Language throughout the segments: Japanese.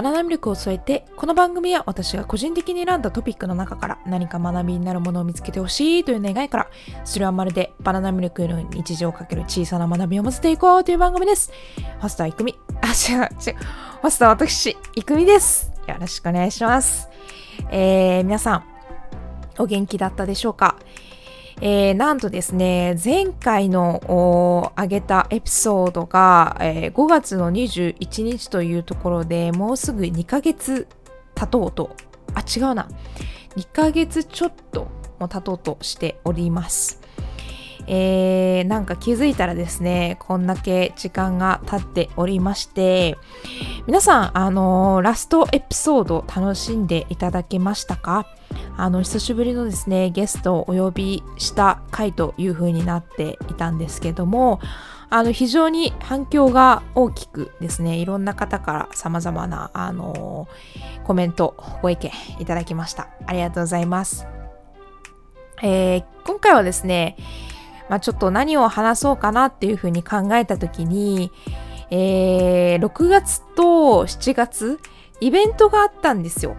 バナナミルクを添えて、この番組は私が個人的に選んだトピックの中から何か学びになるものを見つけてほしいという願いから、それはまるでバナナミルクの日常をかける小さな学びを混ぜていこうという番組です。ファスターいくみ、あ、違う、違う。ファスター私、いくみです。よろしくお願いします。えー、皆さん、お元気だったでしょうか？えー、なんとですね、前回の上げたエピソードが、えー、5月の21日というところでもうすぐ2ヶ月経とうと、あ、違うな。2ヶ月ちょっとも経とうとしております。えー、なんか気づいたらですね、こんだけ時間が経っておりまして、皆さん、あのー、ラストエピソード楽しんでいただけましたか？あの久しぶりのですねゲストをお呼びした回という風になっていたんですけどもあの非常に反響が大きくですねいろんな方から様々なあのコメントご意見いただきました。ありがとうございます、えー、今回はですねまあ、ちょっと何を話そうかなっていうふうに考えた時に、えー、6月と7月イベントがあったんですよ。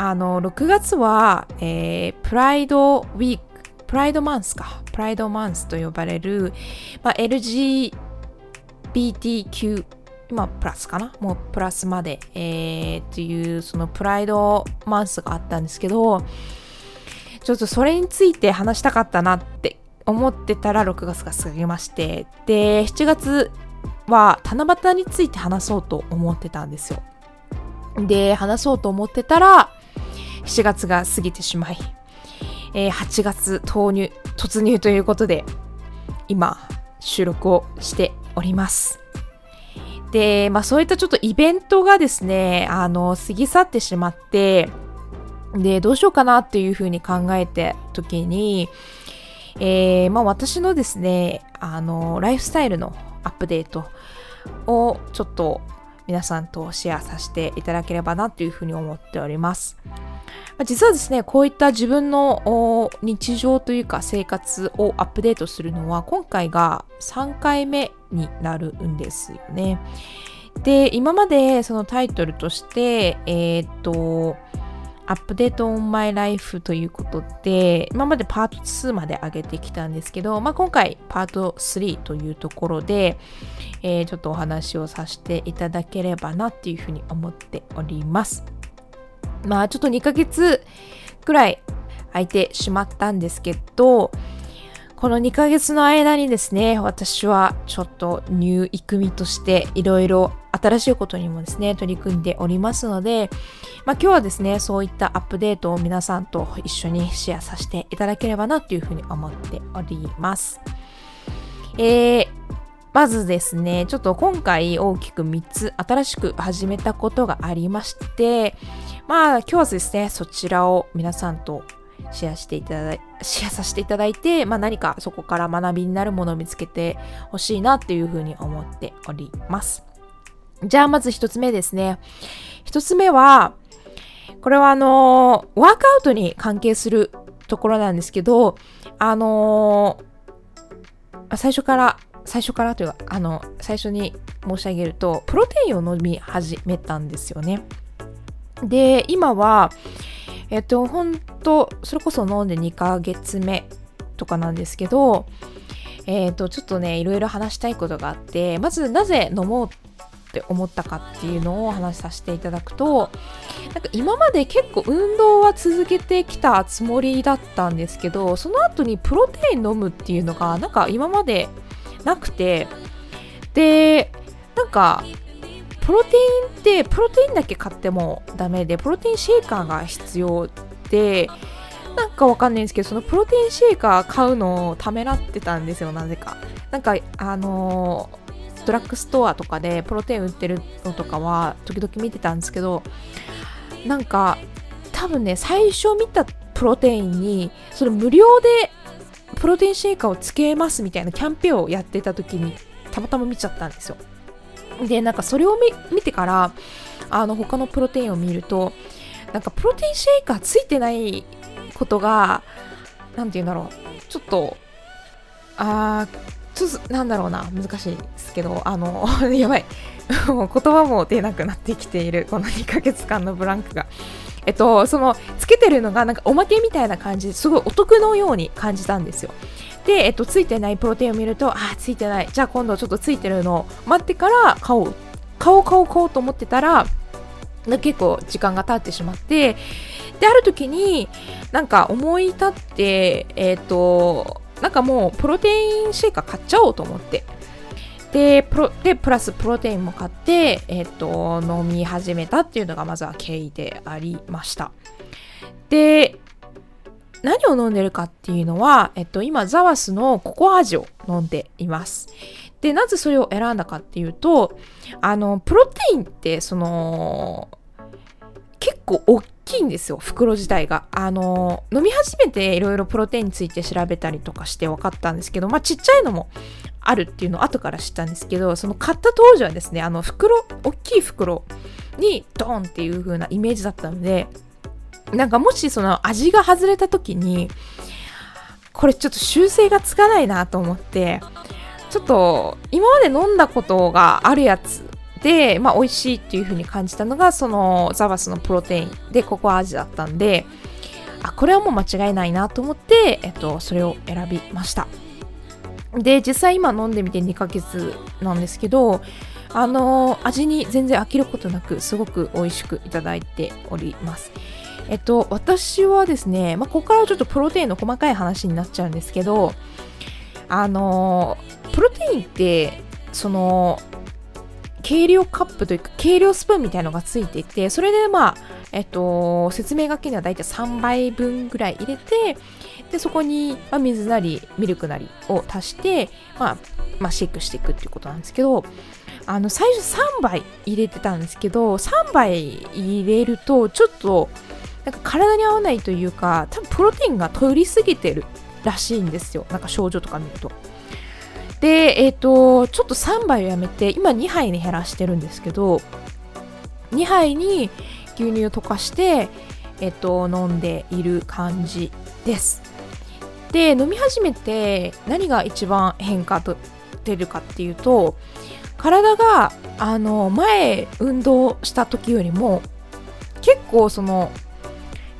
あの、6月は、えー、プライドウィーク、プライドマンスか、プライドマンスと呼ばれる、まあ、LGBTQ、今プラスかな？もうプラスまで、えー、っていうそのプライドマンスがあったんですけど、ちょっとそれについて話したかったなって思ってたら6月が過ぎまして、で、7月は七夕について話そうと思ってたんですよ。で、話そうと思ってたら、7月が過ぎてしまい、えー、8月投入、突入ということで、今、収録をしております。で、まあそういったちょっとイベントがですね、あの、過ぎ去ってしまって、で、どうしようかなっていうふうに考えた時に、えー、まあ私のですね、あの、ライフスタイルのアップデートをちょっと皆さんとシェアさせていただければなというふうに思っております。実はですね、こういった自分の日常というか生活をアップデートするのは今回が3回目になるんですよね。で、今までそのタイトルとして、えー、っと、アップデートオンマイライフということで、今までパート2まで上げてきたんですけど、まあ、今回パート3というところで、えー、ちょっとお話をさせていただければなっていうふうに思っております。まあちょっと2ヶ月くらい空いてしまったんですけど、この2ヶ月の間にですね、私はちょっと入育みとしていろいろ新しいことにもですね、取り組んでおりますので、まあ今日はですね、そういったアップデートを皆さんと一緒にシェアさせていただければなというふうに思っております。えー、まずですね、ちょっと今回大きく3つ新しく始めたことがありまして、まあ今日はですね、そちらを皆さんとシェアしていただい、シェアさせていただいて、まあ何かそこから学びになるものを見つけてほしいなっていうふうに思っております。じゃあまず一つ目ですね。一つ目は、これはあのー、ワークアウトに関係するところなんですけど、あのー、最初から、最初からというか、あの、最初に申し上げると、プロテインを飲み始めたんですよね。で、今は、えっと、本当それこそ飲んで2ヶ月目とかなんですけど、えっと、ちょっとね、いろいろ話したいことがあって、まずなぜ飲もうって思ったかっていうのをお話しさせていただくと、なんか今まで結構運動は続けてきたつもりだったんですけど、その後にプロテイン飲むっていうのが、なんか今までなくて、で、なんかプロテインってプロテインだけ買ってもダメでプロテインシェーカーが必要でなんかわかんないんですけどそのプロテインシェーカー買うのをためらってたんですよなぜか。なんかあのー、ドラッグストアとかでプロテイン売ってるのとかは時々見てたんですけどなんか多分ね最初見たプロテインにそれ無料でプロテインシェーカーをつけますみたいなキャンペーンをやってた時にたまたま見ちゃったんですよ。で、なんかそれを見てから、あの、他のプロテインを見ると、なんかプロテインシェイカーついてないことが、なんて言うんだろう、ちょっと、あー、ちょっと、なんだろうな、難しいですけど、あの、やばい。もう言葉も出なくなってきているこの2ヶ月間のブランクが。えっと、そのつけてるのがなんかおまけみたいな感じですごいお得のように感じたんですよ。で、えっと、ついてないプロテインを見ると、あ、ついてない。じゃあ今度ちょっとついてるのを待ってから買おう。買おう買おう買おうと思ってたら、結構時間が経ってしまって、で、ある時になんか思い立って、えっと、なんかもうプロテインシェイカー買っちゃおうと思って。で、プロでプラスプロテインも買って、えっ、と、飲み始めたっていうのがまずは経緯でありました。で、何を飲んでるかっていうのは、えっと、今、ザワスのココア味を飲んでいます。で、なぜそれを選んだかっていうと、あの、プロテインって、その、結構大きいんですよ、袋自体が。あの、飲み始めていろいろプロテインについて調べたりとかして分かったんですけど、まあ、ちっちゃいのもあるっていうのを後から知ったんですけど、その買った当時はですね、あの、袋、大きい袋にドーンっていう風なイメージだったので、なんかもしその味が外れた時に、これちょっと修正がつかないなと思って、ちょっと今まで飲んだことがあるやつで、まあ美味しいっていう風に感じたのが、そのザバスのプロテインでココア味だったんで、あ、これはもう間違いないなと思って、えっと、それを選びました。で、実際今飲んでみて2ヶ月なんですけど、あの、味に全然飽きることなく、すごく美味しくいただいております。えっと、私はですね、まあ、ここからちょっとプロテインの細かい話になっちゃうんですけど、あのプロテインって、その、計量カップというか、計量スプーンみたいのがついていて、それでまあ、えっと、説明書きにはだいたい3杯分ぐらい入れて、で、そこに、まあ、水なり、ミルクなりを足して、まあ、まあ、シェイクしていくっていうことなんですけど、あの、最初3杯入れてたんですけど、3杯入れると、ちょっと、なんか体に合わないというか多分プロテインが取りすぎてるらしいんですよ。なんか症状とか見ると。でえっ、ー、とちょっと3杯をやめて今2杯に減らしてるんですけど2杯に牛乳を溶かしてえっ、ー、と飲んでいる感じです。で飲み始めて何が一番変化と出るかっていうと体があの前運動した時よりも結構その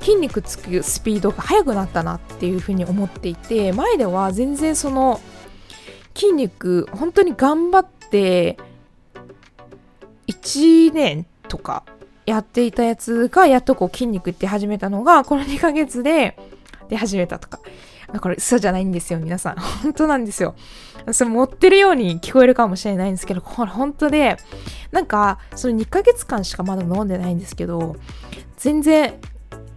筋肉つくスピードが速くなったなっていうふうに思っていて前では全然その筋肉本当に頑張って1年とかやっていたやつがやっとこう筋肉って始めたのがこの2ヶ月で出始めたとかこれ嘘じゃないんですよ皆さん 本当なんですよそれ持ってるように聞こえるかもしれないんですけどこれ本当でなんかその2ヶ月間しかまだ飲んでないんですけど全然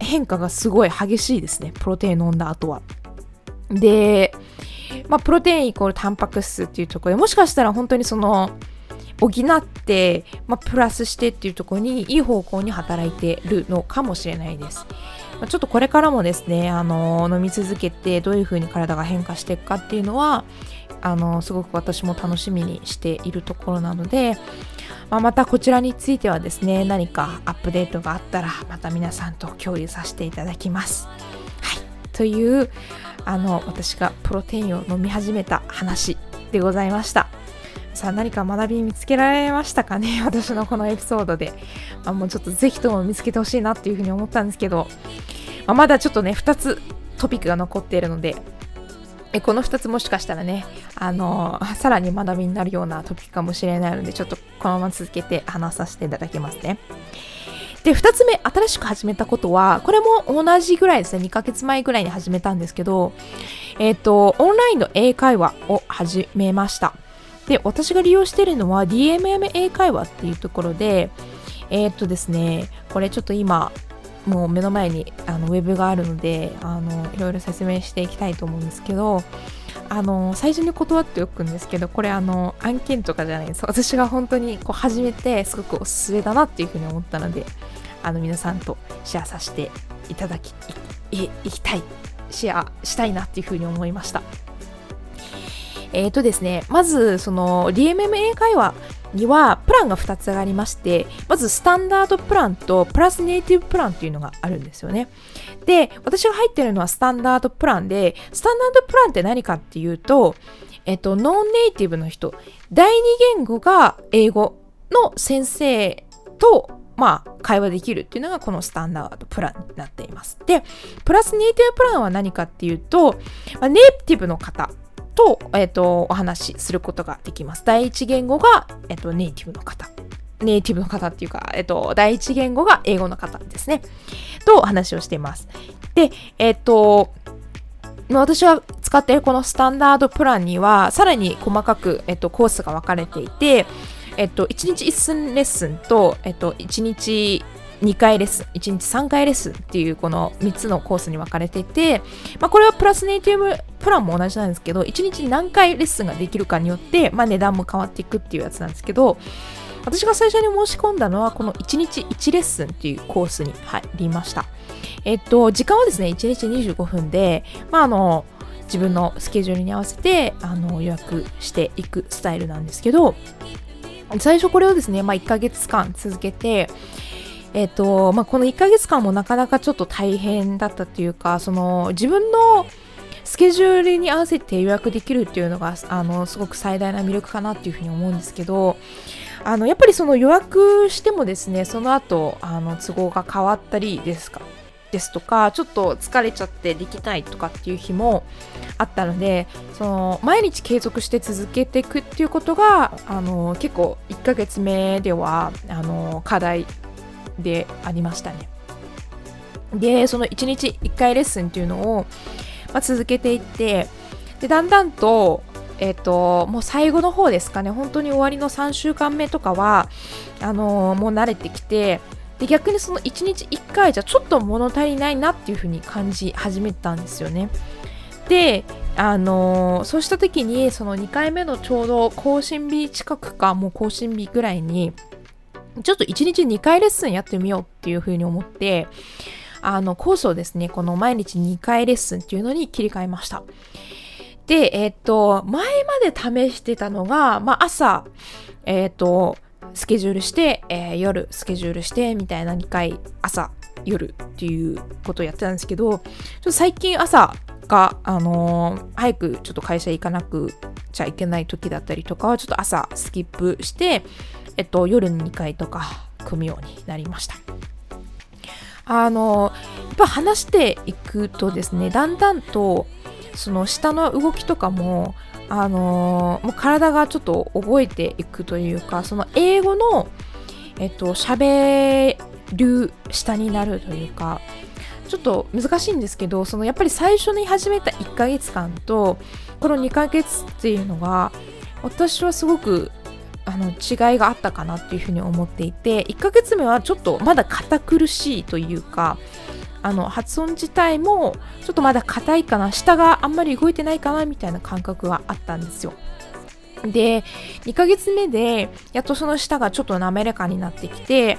変化がすごい激しいですね。プロテイン飲んだ後は。で、まあ、プロテインイコールタンパク質っていうところでもしかしたら本当にその補って、まあ、プラスしてっていうところにいい方向に働いてるのかもしれないです。まあ、ちょっとこれからもですね、あの飲み続けてどういう風に体が変化していくかっていうのはあのすごく私も楽しみにしているところなので、まあ、またこちらについてはですね何かアップデートがあったらまた皆さんと共有させていただきます。はい、というあの私がプロテインを飲み始めた話でございました。さあ何か学び見つけられましたかね？私のこのエピソードで、まあ、もうちょっとぜひとも見つけてほしいなっていうふうに思ったんですけど、まあ、まだちょっとね2つトピックが残っているのでえこの2つもしかしたらね、あのー、さらに学びになるようなトピックかもしれないので、ちょっとこのまま続けて話させていただきますね。で、2つ目、新しく始めたことは、これも同じぐらいですね、2ヶ月前ぐらいに始めたんですけど、えっ、ー、と、オンラインの英会話を始めました。で、私が利用しているのは DMM 英会話っていうところで、えっ、ー、とですね、これちょっと今、もう目の前にあのウェブがあるのであのいろいろ説明していきたいと思うんですけどあの最初に断っておくんですけどこれあの案件とかじゃないです。私が本当にこう始めてすごくおすすめだなっていうふうに思ったのであの皆さんとシェアさせていただきいいきたいシェアしたいなっていうふうに思いました。えっ、ー、とですねまずその DMM 英会話にはプランが2つありまして、まずスタンダードプランとプラスネイティブプランっていうのがあるんですよね。で、私が入ってるのはスタンダードプランで、スタンダードプランって何かっていうと、えっと、ノンネイティブの人、第二言語が英語の先生とまあ、会話できるっていうのがこのスタンダードプランになっています。で、プラスネイティブプランは何かっていうと、まあ、ネイティブの方と、え、ー、と、お話しすることができます。第一言語が、え、ー、と、ネイティブの方。ネイティブの方っていうか、え、ー、と、第一言語が英語の方ですね。とお話をしています。で、えっ、と、私は使っているこのスタンダードプランには、さらに細かく、えっと、コースが分かれていて、えっと、1日1寸レッスンと、えっと、1日2回レッスン、1日3回レッスンっていうこの3つのコースに分かれていて、まあ、これはプラスネイティブプランも同じなんですけど、1日に何回レッスンができるかによって、まあ、値段も変わっていくっていうやつなんですけど、私が最初に申し込んだのはこの1日1レッスンっていうコースに入りました。えっと、時間はですね、1日25分で、まあ、あの、自分のスケジュールに合わせてあの予約していくスタイルなんですけど、最初これをですね、まあ、1ヶ月間続けて、えっ、と、まあ、この1ヶ月間もなかなかちょっと大変だったっていうか、その自分のスケジュールに合わせて予約できるっていうのが、あの、すごく最大な魅力かなっていうふうに思うんですけど、あの、やっぱりその予約してもですね、その後、あの、都合が変わったりですか、ですとかちょっと疲れちゃってできないとかっていう日もあったのでその毎日継続して続けていくっていうことがあの結構1ヶ月目ではあの課題でありましたね。でその1日1回レッスンっていうのを、まあ、続けていってでだんだんとえ、ー、ともう最後の方ですかね本当に終わりの3週間目とかはあのもう慣れてきてで逆にその1日1回じゃちょっと物足りないなっていう風に感じ始めたんですよね。であのー、そうした時にその2回目のちょうど更新日近くかもう更新日ぐらいにちょっと1日2回レッスンやってみようっていう風に思ってあのコースをですねこの毎日2回レッスンっていうのに切り替えましたでえっ、と前まで試してたのが、まあ、朝えっ、とスケジュールして、えー、夜スケジュールしてみたいな2回朝夜っていうことをやってたんですけどちょっと最近朝が、あのー、早くちょっと会社行かなくちゃいけない時だったりとかはちょっと朝スキップして、えっと、夜に2回とか組むようになりました。あの、やっぱ話していくとですねだんだんとその下の動きとかもあの、もう体がちょっと覚えていくというかその英語のえっと喋る下になるというかちょっと難しいんですけどそのやっぱり最初に始めた1ヶ月間とこの2ヶ月っていうのが私はすごくあの違いがあったかなっていうふうに思っていて1ヶ月目はちょっとまだ堅苦しいというかあの発音自体もちょっとまだ硬いかな下があんまり動いてないかなみたいな感覚はあったんですよ。で2ヶ月目でやっとその舌がちょっと滑らかになってきて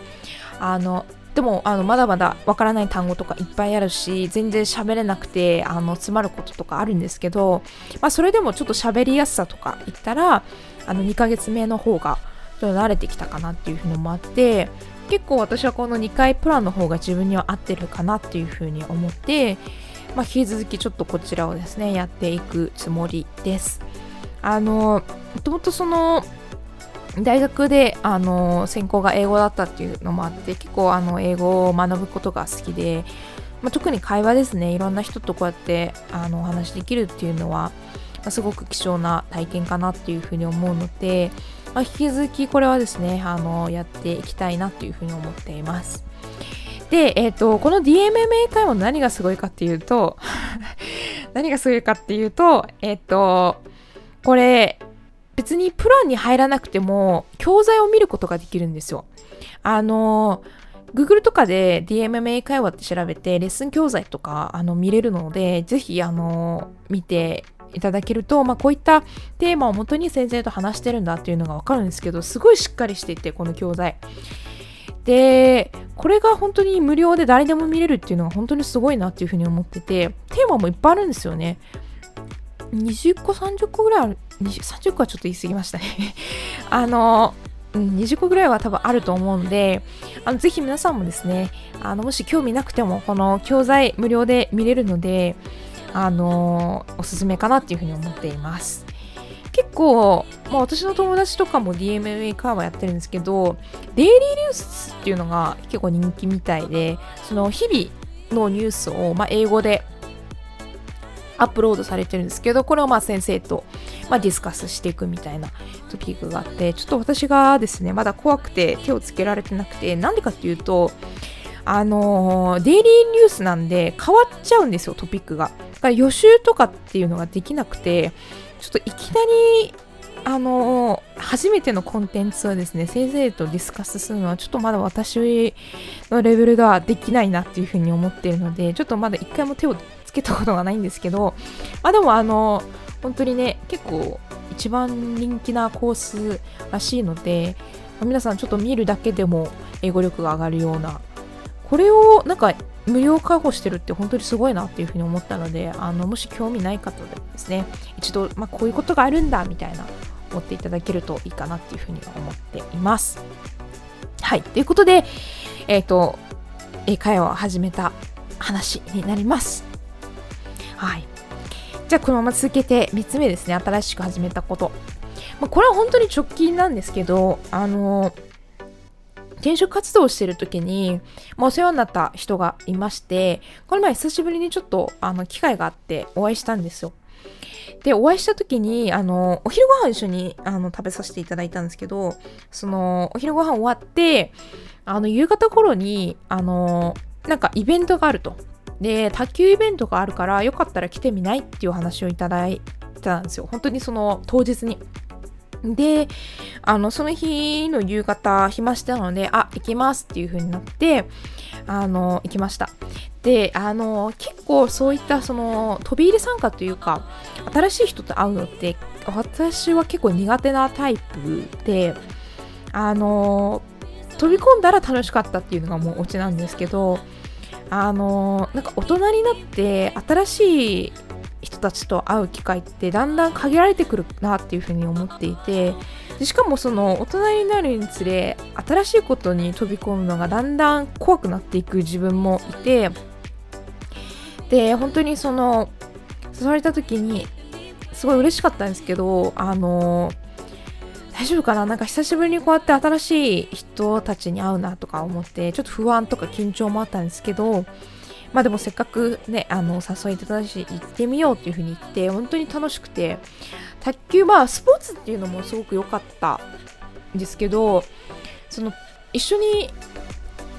あのでもあのまだまだわからない単語とかいっぱいあるし全然喋れなくてあの詰まることとかあるんですけど、まあ、それでもちょっと喋りやすさとか言ったらあの2ヶ月目の方がちょっと慣れてきたかなっていうふうにもあって結構私はこの2回プランの方が自分には合ってるかなっていうふうに思って、まあ、引き続きちょっとこちらをですねやっていくつもりです。あのもともとその大学であの専攻が英語だったっていうのもあって結構あの英語を学ぶことが好きで、まあ、特に会話ですねいろんな人とこうやってあのお話できるっていうのは、まあ、すごく貴重な体験かなっていうふうに思うので、まあ、引き続きこれはですねあのやっていきたいなというふうに思っています。で、えっ、ー、と、この DMMA 会話何がすごいかっていうと 何がすごいかっていうと、えっ、ー、と、これ、別にプランに入らなくても、教材を見ることができるんですよ。あの、Google とかで DMMA 会話って調べて、レッスン教材とかあの見れるので、ぜひ、あの、見ていただけると、まあ、こういったテーマをもとに先生と話してるんだっていうのがわかるんですけど、すごいしっかりしていて、この教材。で、これが本当に無料で誰でも見れるっていうのが本当にすごいなっていうふうに思ってて、テーマもいっぱいあるんですよね。20個、30個ぐらいある。30個はちょっと言い過ぎましたね あの、20個ぐらいは多分あると思うんで、あのぜひ皆さんもですね、あのもし興味なくても、この教材無料で見れるので、あのおすすめかなっていうふうに思っています。結構、まあ、私の友達とかも DMA カーはやってるんですけどデイリーニュースっていうのが結構人気みたいでその日々のニュースを、まあ、英語でアップロードされてるんですけどこれをまあ先生と、まあ、ディスカスしていくみたいなトピックがあってちょっと私がですねまだ怖くて手をつけられてなくてなんでかっていうとあの、デイリーニュースなんで変わっちゃうんですよトピックが。だから予習とかっていうのができなくてちょっといきなりあの、初めてのコンテンツをですね、先生とディスカスするのはちょっとまだ私のレベルではできないなっていうふうに思っているので、ちょっとまだ一回も手をつけたことがないんですけど、まあでもあの、本当にね、結構一番人気なコースらしいので、ま皆さんちょっと見るだけでも英語力が上がるような、これをなんか無料開放してるって本当にすごいなっていうふうに思ったので、あのもし興味ない方でもですね、一度、まあ、こういうことがあるんだみたいな思っていただけるといいかなっていうふうに思っています。はい。ということで、えっ、ー、と、英会話を始めた話になります。はい。じゃあ、このまま続けて3つ目ですね。新しく始めたこと。まあ、これは本当に直近なんですけど、あの、転職活動をしてる時に、まあ、お世話になった人がいまして、この前久しぶりにちょっとあの機会があってお会いしたんですよ。で、お会いした時に、あの、お昼ご飯一緒にあの食べさせていただいたんですけど、その、お昼ご飯終わって、あの、夕方頃に、あの、なんかイベントがあると。で、卓球イベントがあるから、よかったら来てみないっていう話をいただいたんですよ。本当にその当日に。で、あの、その日の夕方、暇したので、あ、行きますっていう風になって、あの、行きました。で、あの、結構そういったその飛び入り参加というか、新しい人と会うのって、私は結構苦手なタイプで、あの、飛び込んだら楽しかったっていうのがもうオチなんですけど、あの、なんか大人になって新しい人たちと会う機会ってだんだん限られてくるなっていうふうに思っていてでしかもその大人になるにつれ新しいことに飛び込むのがだんだん怖くなっていく自分もいてで本当にその誘われた時にすごい嬉しかったんですけどあの大丈夫かな？なんか久しぶりにこうやって新しい人たちに会うなとか思ってちょっと不安とか緊張もあったんですけどまあでもせっかくね、あの、誘いいただい行ってみようっていうふうに言って、本当に楽しくて、卓球、まあスポーツっていうのもすごく良かったんですけど、その、一緒に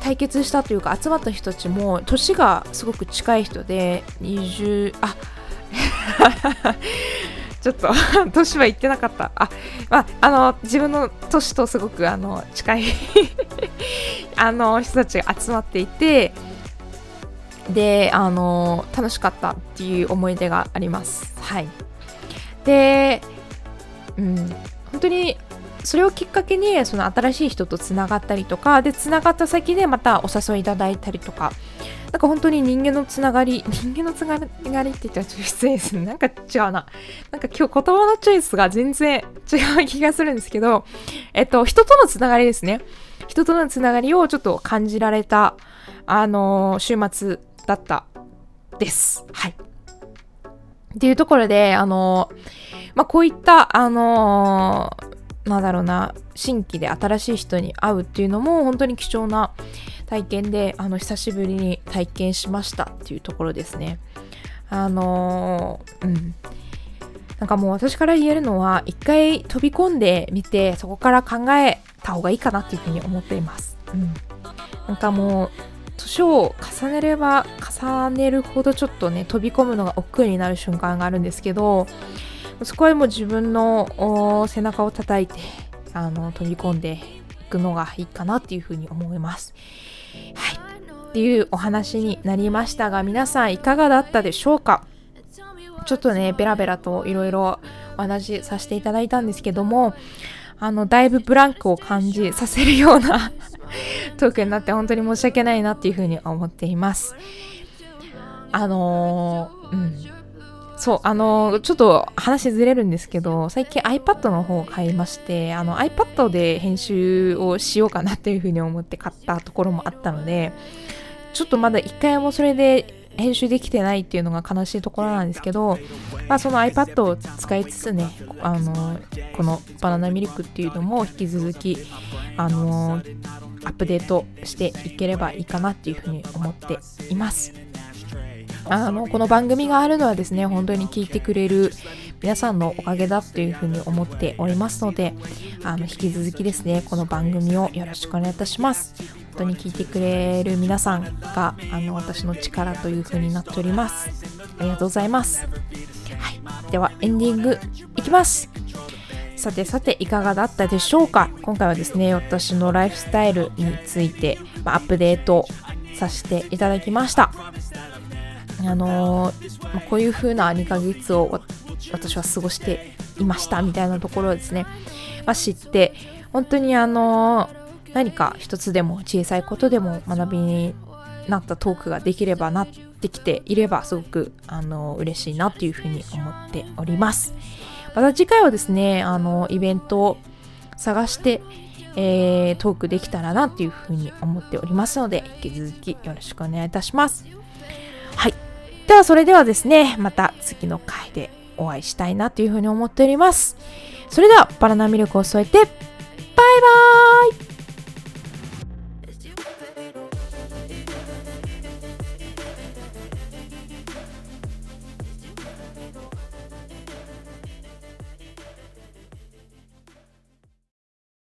対決したというか集まった人たちも年がすごく近い人で20あ ちょっと 年は言ってなかった。あ、まあ、あの自分の年とすごくあの近い あの人たちが集まっていてであの楽しかったっていう思い出があります。はい。でうん本当にそれをきっかけにその新しい人とつながったりとかでつながった先でまたお誘いいただいたりとかなんか本当に人間のつながり 人間のつながりって言ったらちょっと失礼ですねなんか違うななんか今日言葉のチョイスが全然違う気がするんですけどえっと人とのつながりですね人とのつながりをちょっと感じられたあの週末だったです。はい。っていうところで、あのまあ、こういった、あのなんだろうな、新規で新しい人に会うっていうのも本当に貴重な体験で、あの、久しぶりに体験しましたっていうところですね。あのうん。なんかもう私から言えるのは、一回飛び込んでみて、そこから考えた方がいいかなっていうふうに思っています。うん。なんかもう、年を重ねれば重ねるほどちょっとね飛び込むのが億劫になる瞬間があるんですけどそこへも自分の背中を叩いてあの飛び込んでいくのがいいかなっていうふうに思います。はいっていうお話になりましたが皆さんいかがだったでしょうか？ちょっとねベラベラといろいろお話しさせていただいたんですけどもあのだいぶブランクを感じさせるような トークになって本当に申し訳ないなっていうふうに思っています。あのー、うん。そう、あの、ちょっと話ずれるんですけど、最近 iPad の方を買いまして、あの iPad で編集をしようかなっていうふうに思って買ったところもあったので、ちょっとまだ一回もそれで編集できてないっていうのが悲しいところなんですけど、まあ、その iPad を使いつつねあのこのバナナミルクっていうのも引き続きあのアップデートしていければいいかなっていうふうに思っています。あのこの番組があるのはですね本当に聞いてくれる皆さんのおかげだというふうに思っておりますのであの引き続きですねこの番組をよろしくお願いいたします。本当に聞いてくれる皆さんがあの私の力というふうになっております。ありがとうございます、はい、ではエンディングいきます。さてさていかがだったでしょうか？今回はですね私のライフスタイルについて、まあ、アップデートさせていただきました。あのー、こういう風な2ヶ月を私は過ごしていましたみたいなところをですね、まあ、知って本当にあの、何か一つでも小さいことでも学びになったトークができればなってきていればすごくあの嬉しいなというふうに思っております。また次回はですねあのイベントを探してえー、トークできたらなっていうふうに思っておりますので引き続きよろしくお願いいたします。ではそれではですねまた次の回でお会いしたいなというふうに思っております。それではバナナミルクを添えてバイバーイ。